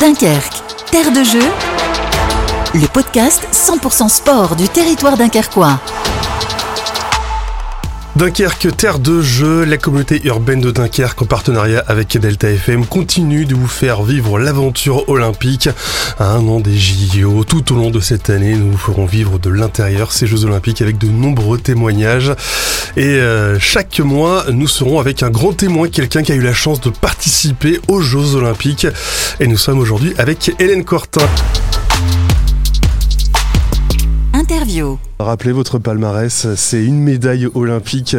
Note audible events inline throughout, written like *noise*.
Dunkerque, terre de jeu, le podcast 100% sport du territoire dunkerquois. Dunkerque, terre de jeu, la communauté urbaine de Dunkerque en partenariat avec Delta FM continue de vous faire vivre l'aventure olympique à un an des JO. Tout au long de cette année, nous vous ferons vivre de l'intérieur ces Jeux olympiques avec de nombreux témoignages. Et euh, chaque mois, nous serons avec un grand témoin, quelqu'un qui a eu la chance de participer aux Jeux olympiques. Et nous sommes aujourd'hui avec Hélène Cortin. Interview. Rappelez votre palmarès, c'est une médaille olympique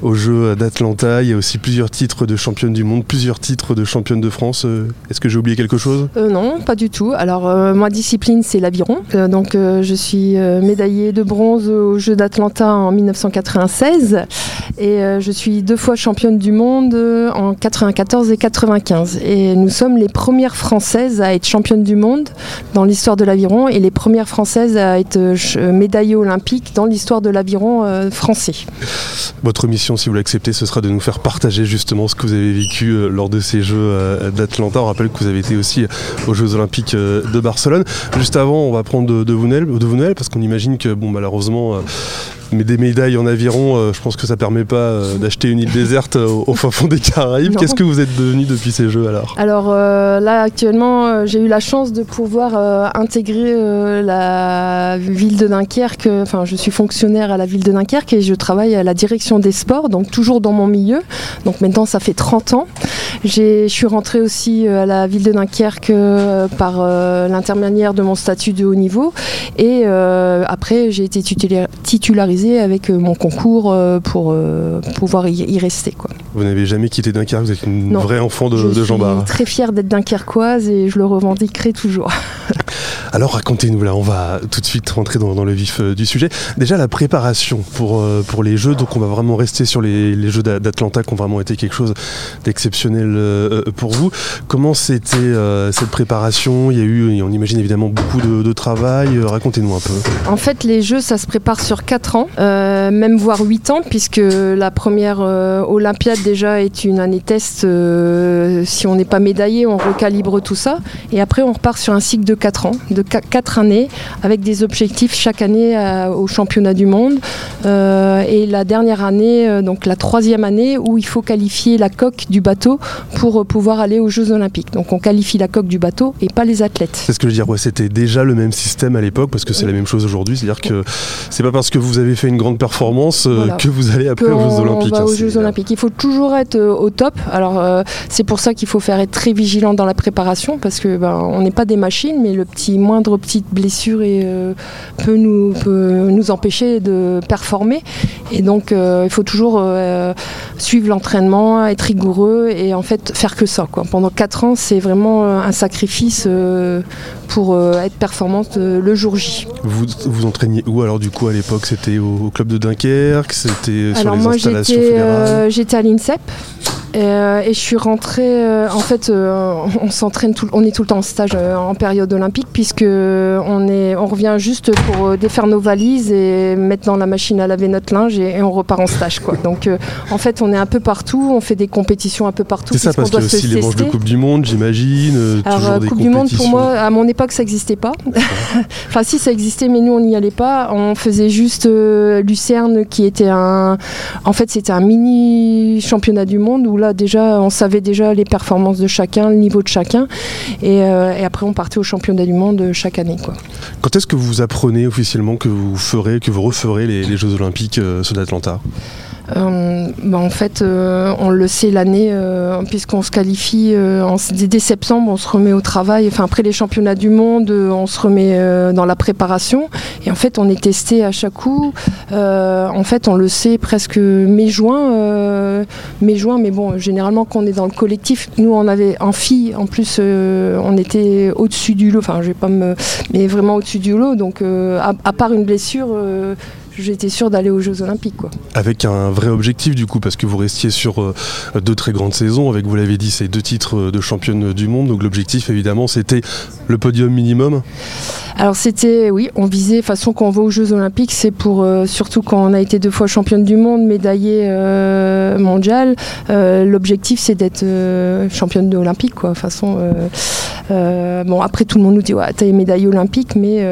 aux Jeux d'Atlanta. Il y a aussi plusieurs titres de championne du monde, plusieurs titres de championne de France. Est-ce que j'ai oublié quelque chose? Euh, Non, pas du tout. Alors, euh, ma discipline, c'est l'aviron. Euh, donc, euh, je suis euh, médaillée de bronze aux Jeux d'Atlanta en 1996. Et euh, je suis deux fois championne du monde euh, en 94 et 95. Et nous sommes les premières Françaises à être championnes du monde dans l'histoire de l'aviron et les premières Françaises à être euh, ch- dans l'histoire de l'aviron euh, français. Votre mission, si vous l'acceptez, ce sera de nous faire partager justement ce que vous avez vécu euh, lors de ces Jeux euh, d'Atlanta. On rappelle que vous avez été aussi aux Jeux Olympiques de Barcelone. Juste avant, on va prendre de, de nouvelles, parce qu'on imagine que, bon, malheureusement, mais des médailles en aviron, euh, je pense que ça permet pas euh, d'acheter une île déserte euh, au, au fin fond des Caraïbes. Qu'est-ce que vous êtes devenu depuis ces Jeux alors? Alors là actuellement j'ai eu la chance de pouvoir intégrer la ville de Dunkerque, enfin je suis fonctionnaire à la ville de Dunkerque et je travaille à la direction des sports, donc toujours dans mon milieu. Donc maintenant ça fait 30 ans. Je suis rentrée aussi à la ville de Dunkerque par euh, l'intermédiaire de mon statut de haut niveau et euh, après j'ai été tutela- avec euh, mon concours euh, pour euh, pouvoir y, rester. Quoi. Vous n'avez jamais quitté Dunkerque, vous êtes une Non. vraie enfant de, je de Jean suis Barre. très fière d'être dunkerquoise et je le revendiquerai toujours. *laughs* Alors racontez-nous là, on va tout de suite rentrer dans, le vif euh, du sujet. Déjà la préparation pour, euh, pour les Jeux, donc on va vraiment rester sur les, Jeux d'A- d'Atlanta qui ont vraiment été quelque chose d'exceptionnel euh, pour vous. Comment c'était cette préparation? Il y a eu, on imagine évidemment beaucoup de, travail. Racontez-nous un peu. En fait, les Jeux, ça se prépare sur 4 ans, même voire 8 ans, puisque la première Olympiade déjà est une année test. si on n'est pas médaillé, on recalibre tout ça. Et après, on repart sur un cycle de 4 ans, 4 années, avec des objectifs chaque année euh, au championnat du monde. Euh, et la dernière année, euh, donc la troisième année, où il faut qualifier la coque du bateau pour pouvoir aller aux Jeux Olympiques. Donc on qualifie la coque du bateau et pas les athlètes. C'est ce que je veux dire, ouais, c'était déjà le même système à l'époque parce que c'est la même chose aujourd'hui. C'est-à-dire que c'est pas parce que vous avez fait une grande performance Voilà. que vous allez après aux qu'on Jeux Olympiques. va hein, aux Jeux Olympiques. Il faut toujours être au top. Alors euh, c'est pour ça qu'il faut faire être très vigilant dans la préparation parce que ben, on n'est pas des machines, mais le petit moindre petite blessure et, euh, peut nous peut nous empêcher de performer. Et donc euh, il faut toujours euh, suivre l'entraînement, être rigoureux et en fait faire que ça. Quoi. Pendant 4 ans, c'est vraiment un sacrifice pour être performante le jour J. Vous vous entraîniez où alors du coup à l'époque? C'était au, au club de Dunkerque? C'était sur les installations fédérales? j'étais à l'INSEP euh, et je suis rentrée euh, en fait euh, on s'entraîne tout on est tout le temps en stage en période olympique puisque on est on revient juste pour défaire nos valises et mettre dans la machine à laver notre linge et, et on repart en stage quoi. Donc en fait on est un peu partout, on fait des compétitions un peu partout C'est ça parce qu'il y a aussi les manches de. Coupe du Monde, j'imagine. Alors, Coupe du Monde, pour moi, à mon époque, ça n'existait pas. *laughs* enfin, si, ça existait, mais nous, on n'y allait pas. On faisait juste Lucerne, qui était un. En fait, c'était un mini championnat du monde où on savait déjà les performances de chacun, le niveau de chacun. Et, euh, après, on partait au championnat du monde euh, chaque année. Quand est-ce que vous apprenez officiellement que vous ferez, que vous referez les, les Jeux Olympiques euh, ceux d'Atlanta? Euh, bah, en fait, euh, on le sait l'année, euh, puisqu'on se qualifie euh, dès septembre, on se remet au travail. Enfin, après les championnats du monde, on se remet dans la préparation. Et en fait, on est testé à chaque coup. En fait, on le sait presque mai-juin. mai-juin, mais bon, généralement, quand on est dans le collectif, nous, on avait en fille, en plus, on était au-dessus du lot. Enfin, je vais pas me. Mais vraiment au-dessus du lot. Donc, à part une blessure. Euh, j'étais sûre d'aller aux Jeux Olympiques. Quoi. Avec un vrai objectif du coup, parce que vous restiez sur euh, deux très grandes saisons, avec vous l'avez dit, ces deux titres de championne du monde. Donc l'objectif évidemment c'était le podium minimum. Alors c'était, oui, on visait, façon quand on va aux Jeux Olympiques, c'est pour, euh, surtout quand on a été deux fois championne du monde, médaillée euh, mondiale, euh, l'objectif c'est d'être championne olympique, quoi. façon, bon après tout le monde nous dit, ouais, t'as une médaille olympique, mais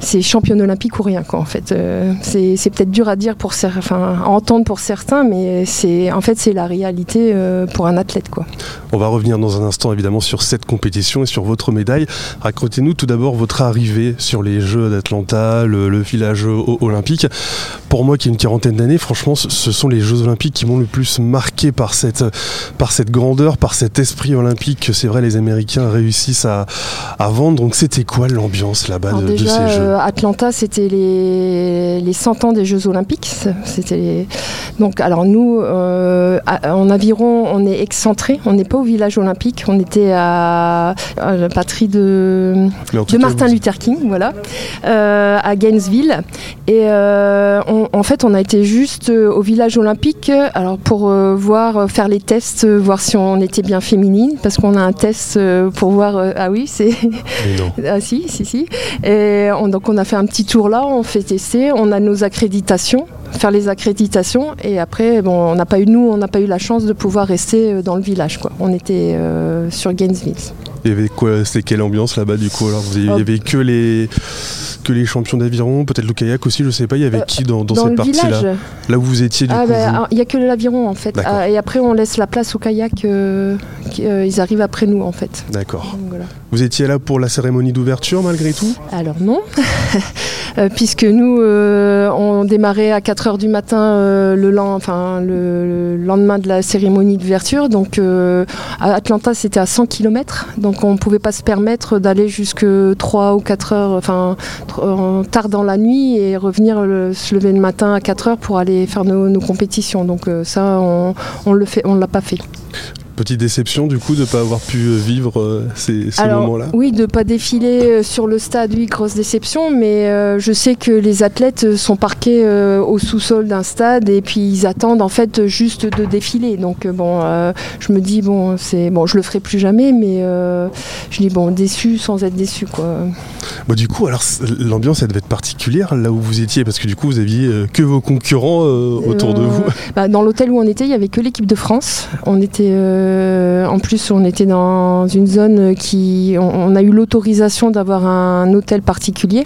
c'est championne olympique ou rien quoi en fait. Euh, c'est peut-être dur à dire pour enfin à entendre pour certains, mais c'est en fait c'est la réalité euh, pour un athlète quoi. On va revenir dans un instant évidemment sur cette compétition et sur votre médaille. Racontez-nous tout d'abord votre arrivée sur les Jeux d'Atlanta, le, village olympique. Pour moi qui ai une quarantaine d'années, franchement, ce sont les Jeux olympiques qui m'ont le plus marqué par cette, par cette grandeur, par cet esprit olympique que c'est vrai les Américains réussissent à, à vendre. Donc c'était quoi l'ambiance là-bas de, ces Jeux? Atlanta, c'était les, les 100 ans des Jeux Olympiques. C'était Donc, alors nous, euh, en aviron, on est excentré. On n'est pas au village olympique. On était à, la patrie de, de Martin Luther King, voilà, euh, à Gainesville. Et en fait, on a été juste au village olympique, alors pour voir, faire les tests, voir si on était bien féminine, parce qu'on a un test pour voir. ah oui, c'est. *laughs* ah si, si, si. Et on, donc on a fait un petit tour là, on fait tester, on a nos accréditations, faire les accréditations et après on n'a pas eu nous, on n'a pas eu la chance de pouvoir rester euh, dans le village quoi. On était euh, sur Gainesville. Il y avait quoi C'était quelle ambiance là-bas du coup alors Il y avait que les que les champions d'aviron, peut-être le kayak aussi, je sais pas. Il y avait euh, qui dans, cette partie-là Là où vous étiez du ah, coup, bah, Il n'y a que l'aviron en fait. Ah, et après on laisse la place au kayak. ils arrivent après nous en fait. D'accord. Vous étiez là pour la cérémonie d'ouverture malgré tout Alors non, *laughs* euh, puisque nous euh, on démarrait à 4h du matin euh, le, enfin, le, lendemain de la cérémonie d'ouverture. Donc à Atlanta c'était à 100 km, donc on ne pouvait pas se permettre d'aller jusque 3 ou 4 heures, enfin tard dans la nuit et revenir se lever le matin à 4 heures pour aller faire nos, compétitions. Donc ça on, on le fait, on l'a pas fait. Petite déception du coup de ne pas avoir pu euh, vivre euh, ces, moments-là? Oui, de ne pas défiler euh, sur le stade, oui, grosse déception, mais je sais que les athlètes sont parqués au sous-sol d'un stade et puis ils attendent en fait juste de défiler. Donc bon, je me dis, bon, c'est bon, je le ferai plus jamais, mais je dis, bon, déçu sans être déçu. Quoi. Bon, du coup, alors l'ambiance, elle devait être particulière là où vous étiez, parce que du coup, vous aviez que vos concurrents autour de vous. Bah, dans l'hôtel où on était, il n'y avait que l'équipe de France. On était. Euh, en plus, on était dans une zone qui. On, a eu l'autorisation d'avoir un hôtel particulier.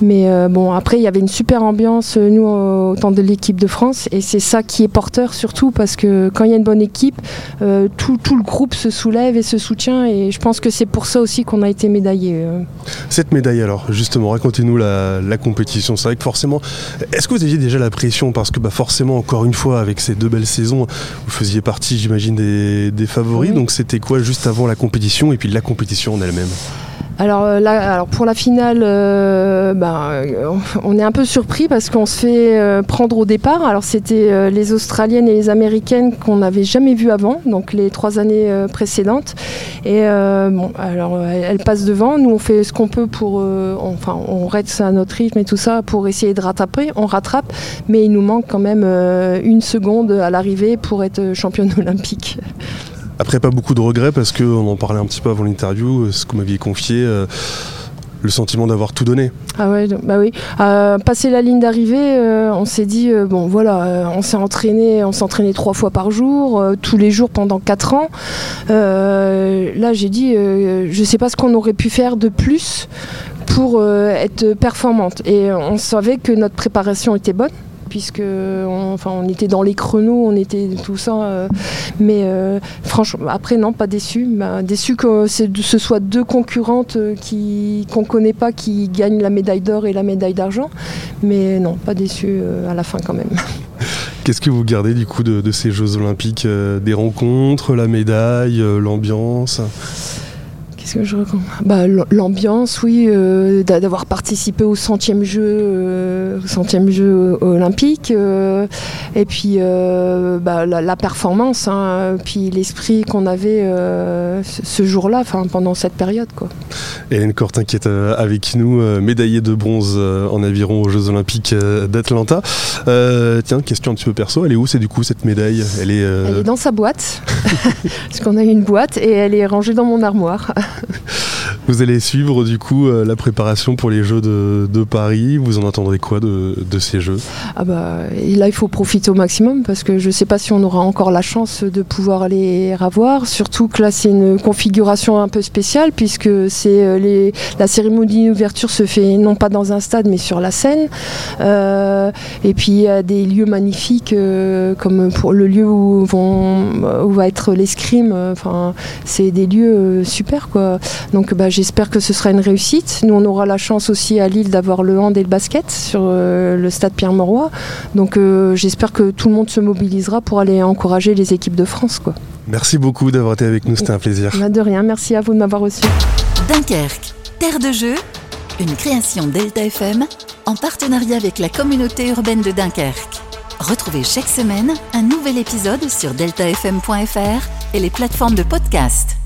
Mais euh, bon, après, il y avait une super ambiance, nous, au temps de l'équipe de France. Et c'est ça qui est porteur, surtout, parce que quand il y a une bonne équipe, euh, tout, le groupe se soulève et se soutient. Et je pense que c'est pour ça aussi qu'on a été médaillé. Cette médaille, alors, justement, racontez-nous la, compétition. C'est vrai que forcément. Est-ce que vous aviez déjà la pression? Parce que, bah, forcément, encore une fois, avec ces deux belles saisons, vous faisiez partie, j'imagine, des des, favoris. Donc c'était quoi juste avant la compétition et puis la compétition en elle-même? Alors, euh, là, alors pour la finale, euh, ben, euh, on est un peu surpris parce qu'on se fait prendre au départ. Alors c'était les Australiennes et les Américaines qu'on n'avait jamais vues avant, donc les trois années précédentes. Et bon, alors elles passent devant. Nous on fait ce qu'on peut pour, enfin on reste à notre rythme et tout ça pour essayer de rattraper. On rattrape, mais il nous manque quand même une seconde à l'arrivée pour être championne *laughs* olympique. Après, pas beaucoup de regrets parce qu'on en parlait un petit peu avant l'interview, euh, ce que vous m'aviez confié. Euh, le sentiment d'avoir tout donné. Ah ouais, bah oui. Euh, passer la ligne d'arrivée, on s'est dit bon voilà, on s'est entraîné, on s'entraînait trois fois par jour, tous les jours pendant quatre ans. là, j'ai dit, je sais pas ce qu'on aurait pu faire de plus pour être performante. Et on savait que notre préparation était bonne puisque on, enfin, on était dans les chronos, on était tout ça. Euh, mais euh, franchement, après, non, pas déçu. Bah, déçu que ce soit deux concurrentes euh, qui, qu'on ne connaît pas qui gagnent la médaille d'or et la médaille d'argent. Mais non, pas déçu à la fin quand même. *laughs* Qu'est-ce que vous gardez du coup de, ces Jeux Olympiques Des rencontres, la médaille, l'ambiance? Qu'est-ce que je recommande bah, L'ambiance, oui, euh, d'avoir participé au centième jeu, euh, centième jeu olympique, euh, et puis bah, la, performance, hein, puis l'esprit qu'on avait ce jour-là, pendant cette période. Quoi. Hélène Cortin qui est avec nous, médaillée de bronze en aviron aux Jeux olympiques d'Atlanta. tiens, question un petit peu perso, elle est où c'est du coup cette médaille? Elle est, elle est dans sa boîte, *laughs* parce qu'on a une boîte et elle est rangée dans mon armoire. *laughs* Vous allez suivre du coup euh, la préparation pour les Jeux de, Paris. Vous en attendrez quoi de, ces Jeux? Ah bah, Là, il faut profiter au maximum parce que je ne sais pas si on aura encore la chance de pouvoir les revoir. Surtout que là, c'est une configuration un peu spéciale puisque c'est euh, les, la cérémonie d'ouverture se fait non pas dans un stade mais sur la scène. Euh, et puis il y a des lieux magnifiques comme pour le lieu où, vont, où va être l'escrime. Enfin, c'est des lieux super quoi. Donc bah, j'espère que ce sera une réussite. Nous, on aura la chance aussi à Lille d'avoir le hand et le basket sur euh, le stade Pierre-Mauroy. Donc euh, j'espère que tout le monde se mobilisera pour aller encourager les équipes de France. Quoi. Merci beaucoup d'avoir été avec nous, c'était un plaisir. Bah, de rien, merci à vous de m'avoir reçu. Dunkerque, terre de jeu, une création Delta FM en partenariat avec la communauté urbaine de Dunkerque. Retrouvez chaque semaine un nouvel épisode sur deltafm.fr et les plateformes de podcast.